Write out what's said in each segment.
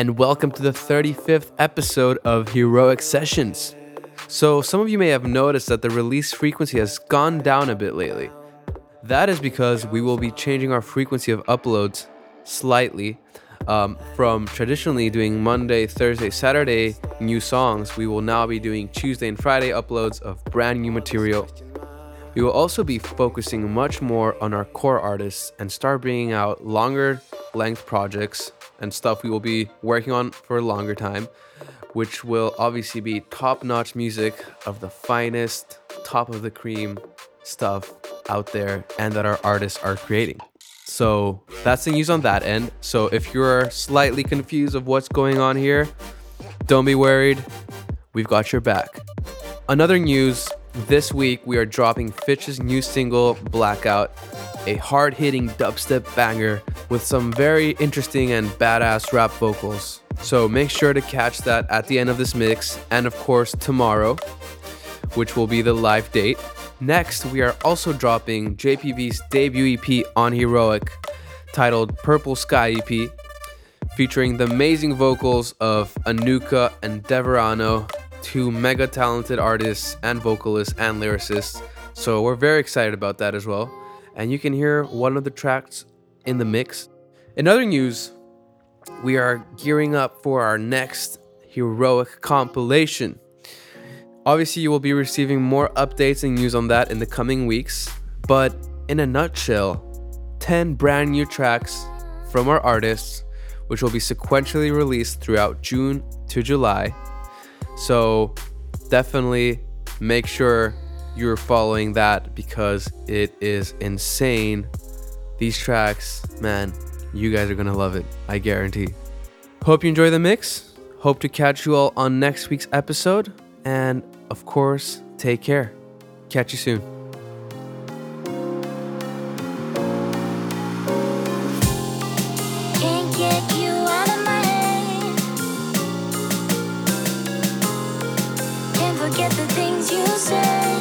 and welcome to the 35th episode of Heroic Sessions. So, some of you may have noticed that the release frequency has gone down a bit lately. That is because we will be changing our frequency of uploads slightly. Um, from traditionally doing Monday, Thursday, Saturday new songs, we will now be doing Tuesday and Friday uploads of brand new material. We will also be focusing much more on our core artists and start bringing out longer length projects and stuff we will be working on for a longer time, which will obviously be top notch music of the finest, top of the cream stuff out there and that our artists are creating. So that's the news on that end. So if you're slightly confused of what's going on here, don't be worried. We've got your back. Another news this week we are dropping Fitch's new single Blackout a hard hitting dubstep banger with some very interesting and badass rap vocals. So make sure to catch that at the end of this mix, and of course, tomorrow, which will be the live date. Next, we are also dropping JPV's debut EP on Heroic, titled Purple Sky EP, featuring the amazing vocals of Anuka and Deverano, two mega talented artists and vocalists and lyricists. So we're very excited about that as well and you can hear one of the tracks in the mix. In other news, we are gearing up for our next heroic compilation. Obviously, you will be receiving more updates and news on that in the coming weeks, but in a nutshell, 10 brand new tracks from our artists, which will be sequentially released throughout June to July. So, definitely make sure you're following that because it is insane. These tracks, man, you guys are gonna love it. I guarantee. Hope you enjoy the mix. Hope to catch you all on next week's episode. And of course, take care. Catch you soon. the things you say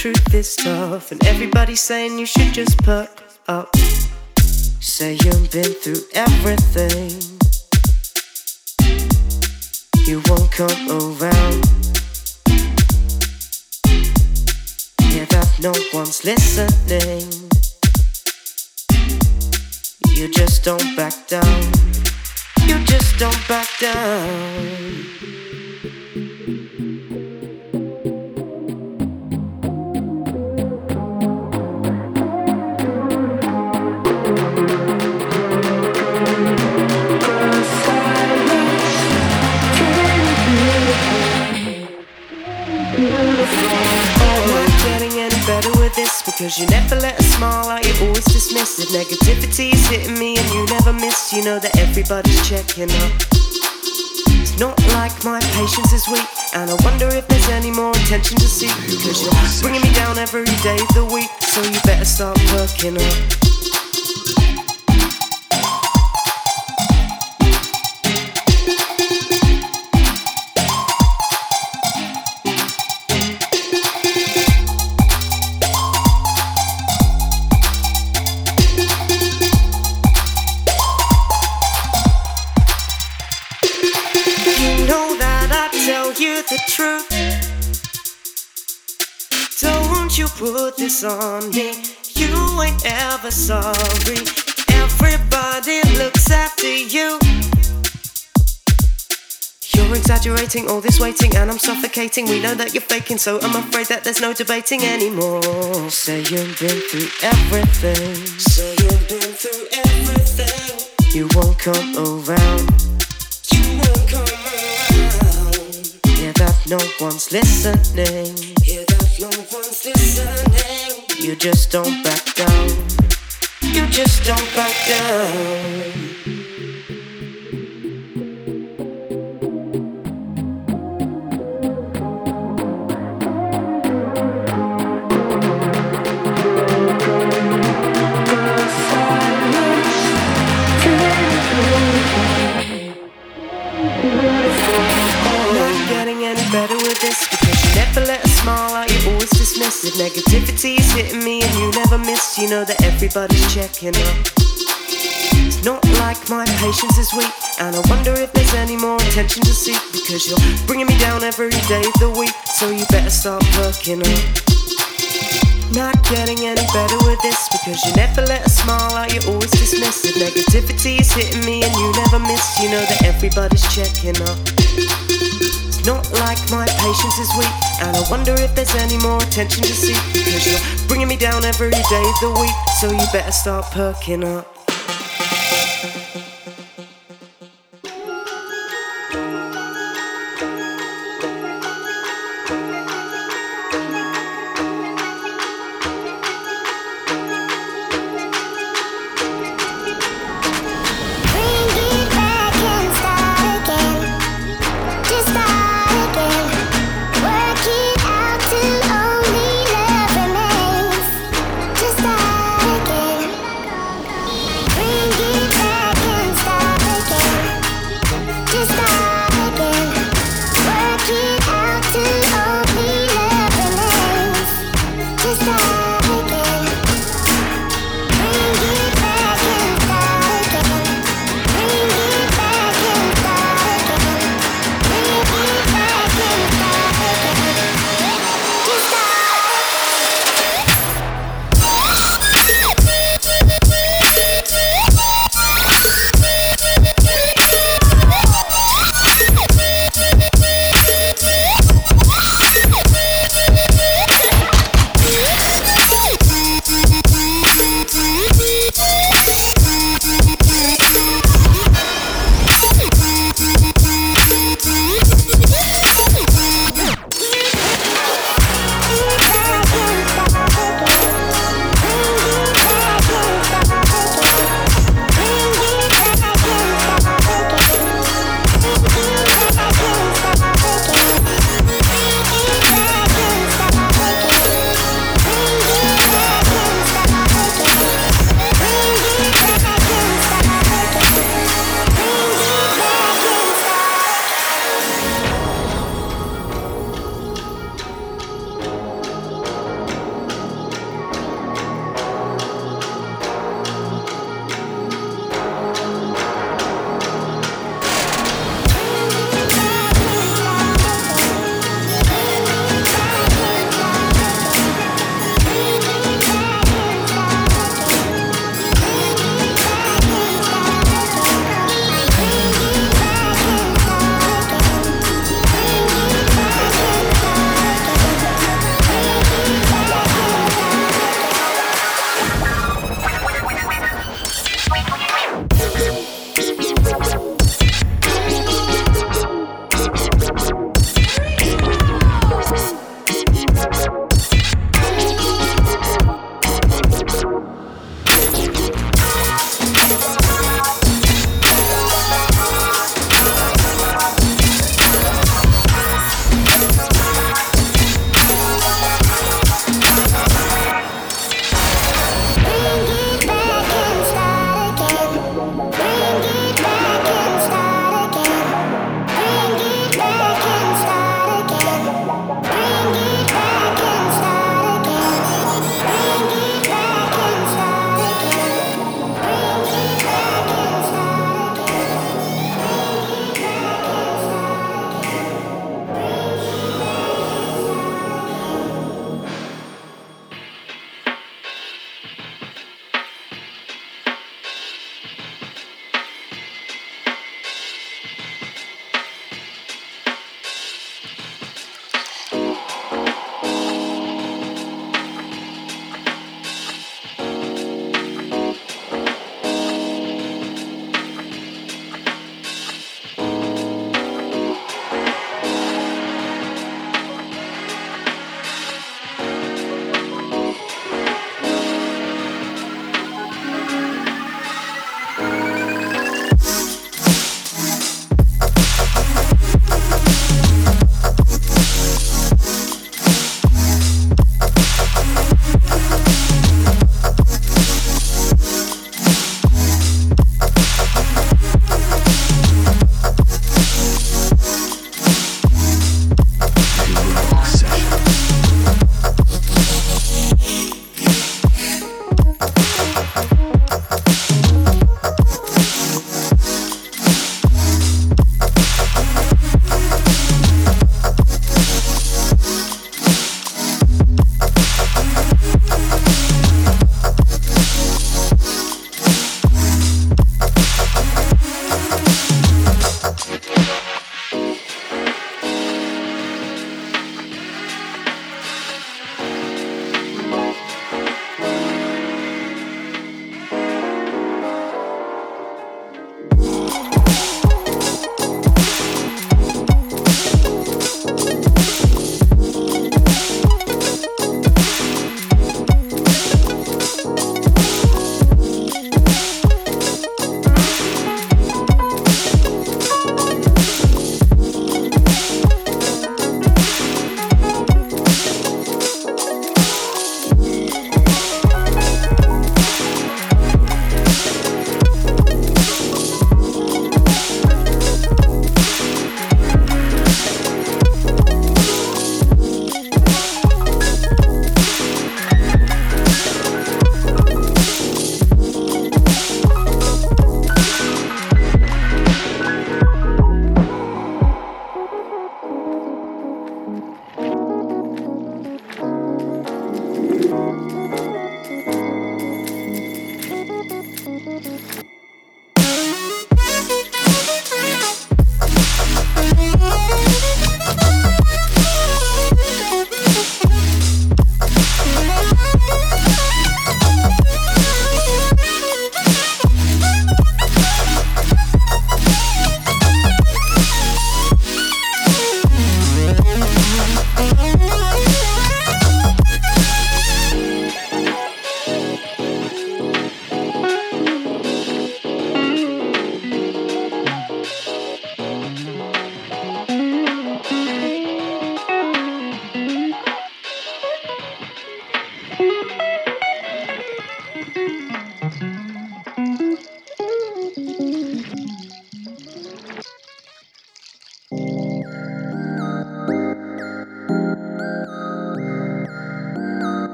truth is tough, and everybody's saying you should just put up. Say you've been through everything. You won't come around. Yeah, that no one's listening. You just don't back down. You just don't back down. this because you never let a smile out, you always dismiss it. Negativity is hitting me and you never miss. You know that everybody's checking up. It's not like my patience is weak, and I wonder if there's any more attention to seek. Because you're bringing me down every day of the week, so you better start working up. On me. You ain't ever sorry. Everybody looks after you. You're exaggerating all this waiting and I'm suffocating. We know that you're faking, so I'm afraid that there's no debating anymore. Say you've been through everything. Say you've been through everything. You won't come around. You won't come around. Hear that no one's listening. Hear that no one's listening. You just don't back down. You just don't back down. Not getting any better with this because you never let a smile out. You always dismiss it. Negativity is hitting me and you never miss. You know that everybody's checking up. It's not like my patience is weak, and I wonder if there's any more attention to seek because you're bringing me down every day of the week. So you better start perking up. Not getting any better with this because you never let a smile out, you always dismiss it. Negativity is hitting me and you never miss. You know that everybody's checking up. Not like my patience is weak, and I wonder if there's any more attention to seek because you're bringing me down every day of the week. So you better start perking up.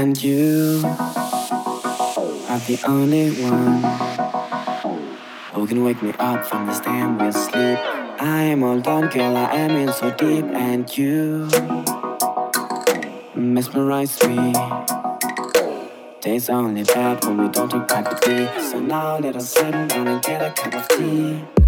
And you are the only one who can wake me up from this damn weird sleep. I am all done, girl, I am in so deep, and you mesmerize me. Days only bad when we don't talk privately. So now let us sit down and get a cup of tea.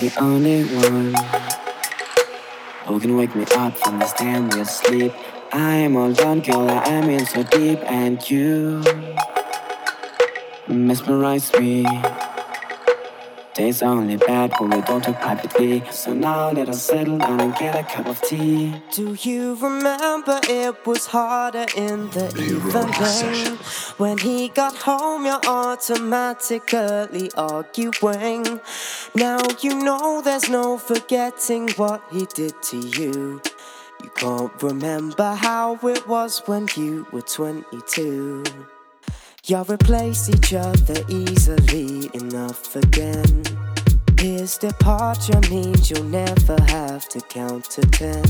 The only one who can wake me up from this damn weird sleep. I am all done, girl, I am in so deep, and you mesmerize me. Days are only bad when we don't talk privately. So now let us settle down and get a cup of tea. Do you remember it was harder in the evening? When he got home, you're automatically arguing. Now you know there's no forgetting what he did to you. You can't remember how it was when you were 22. Y'all replace each other easily enough again. His departure means you'll never have to count to ten.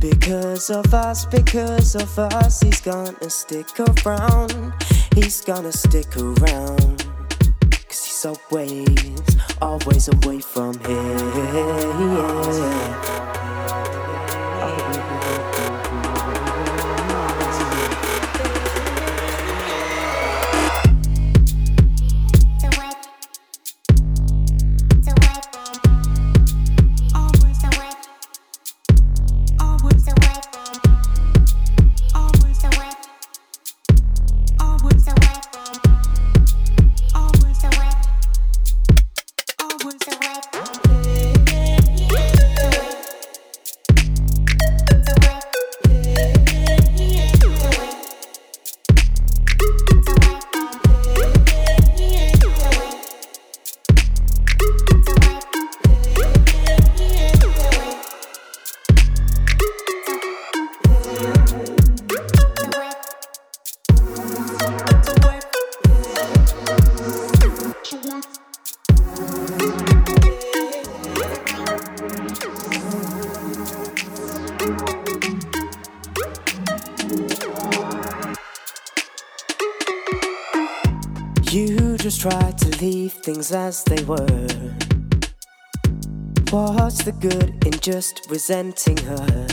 Because of us, because of us, he's gonna stick around. He's gonna stick around. Cause he's always, always away from here. Things as they were. What's the good in just resenting her?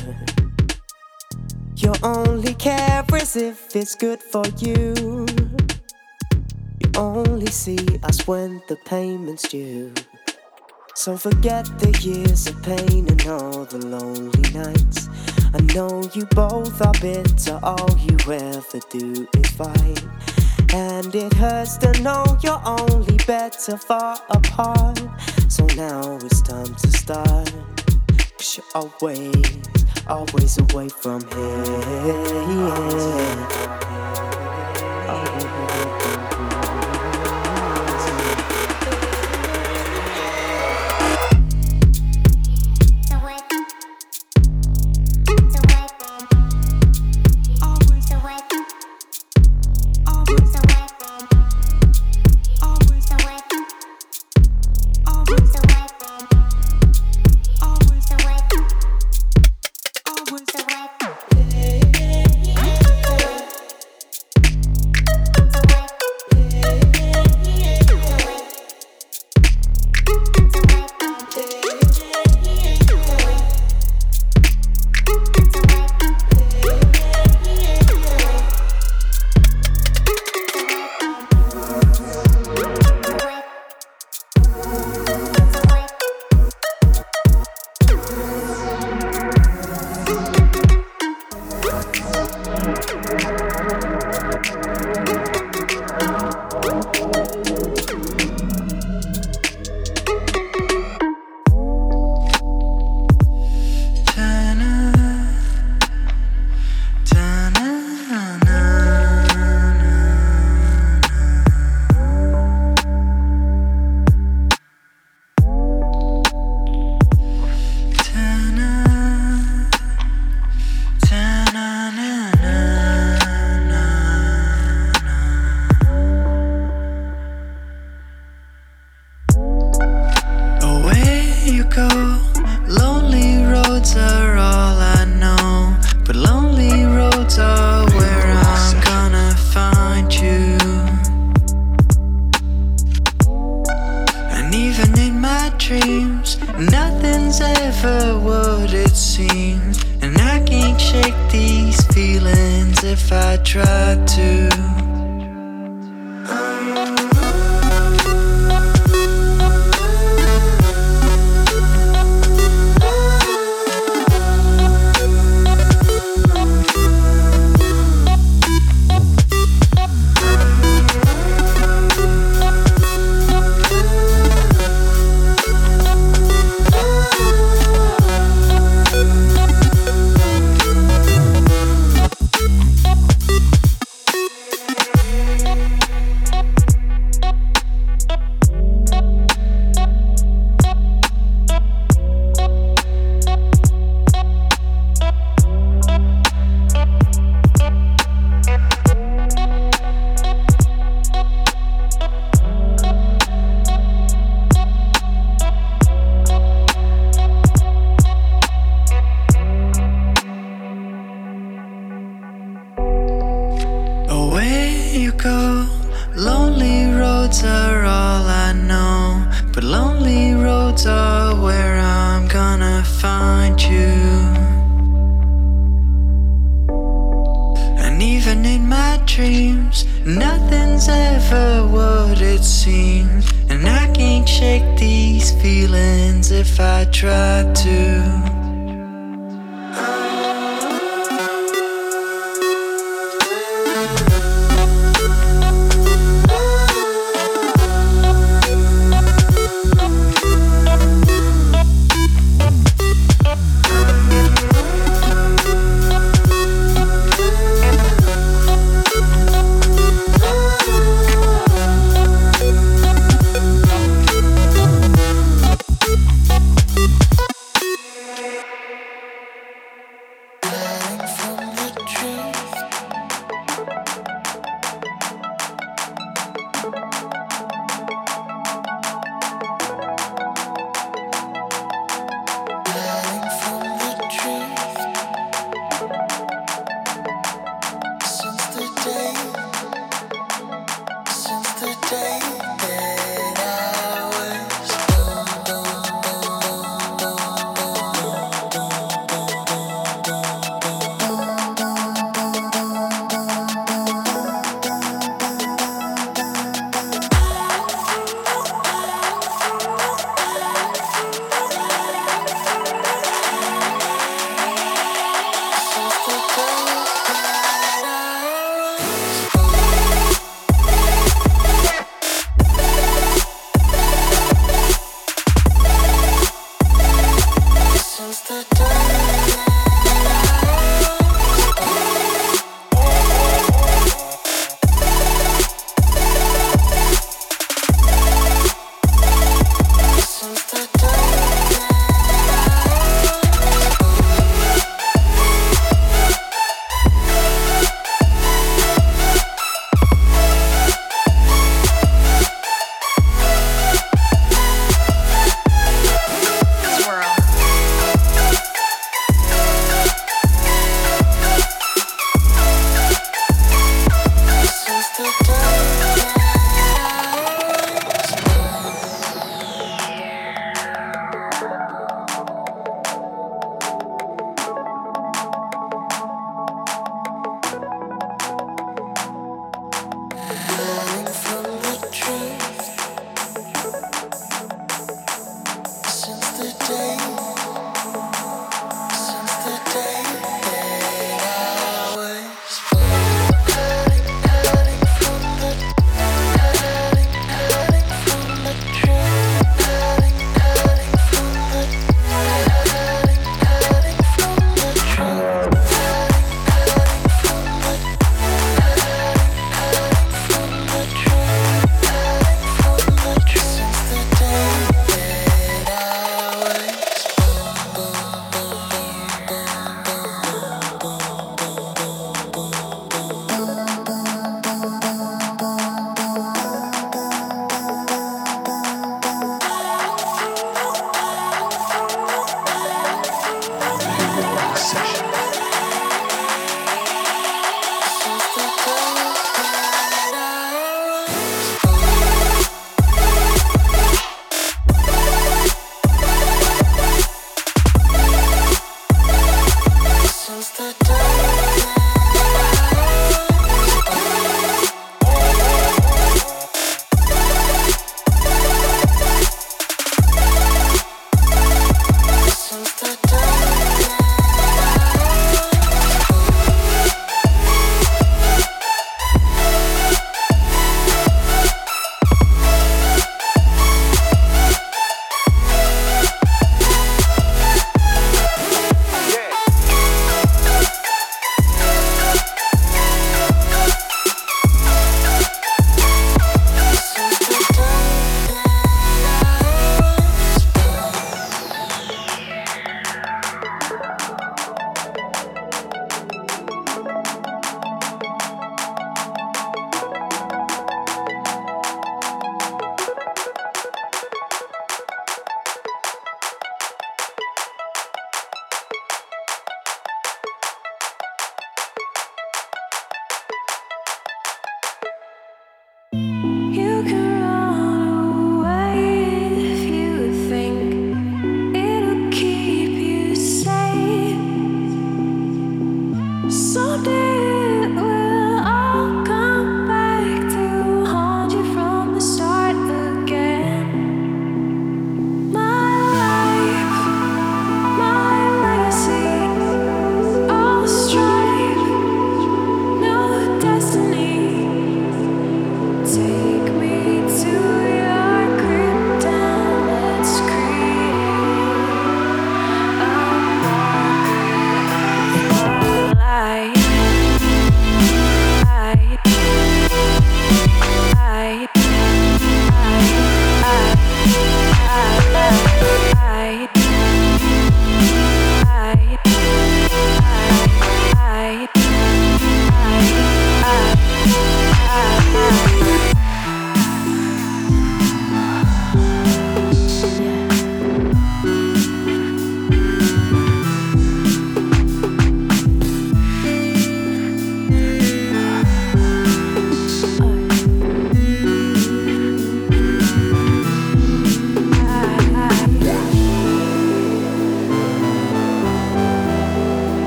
Your only care is if it's good for you. You only see us when the payment's due. So forget the years of pain and all the lonely nights. I know you both are bitter, all you ever do is fight. And it hurts to know you're only better far apart. So now it's time to start. Cause you're always, always away from here. try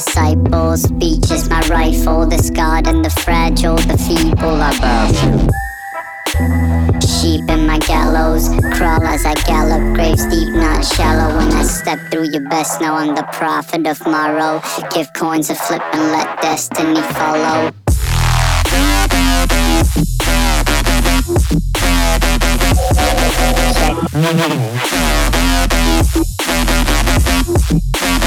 disciples. Speech is my rifle, the scarred and the fragile, the feeble are both. Sheep in my gallows, crawl as I gallop, graves deep, not shallow. When I step through, your best know I'm the prophet of morrow. Give coins a flip and let destiny follow. Check.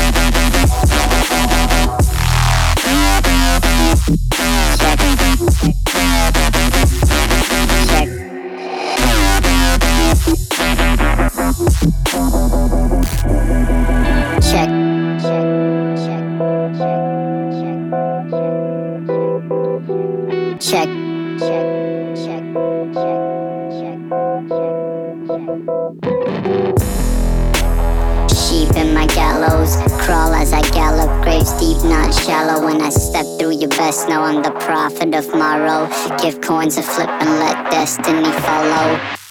Coins a flip and let destiny follow.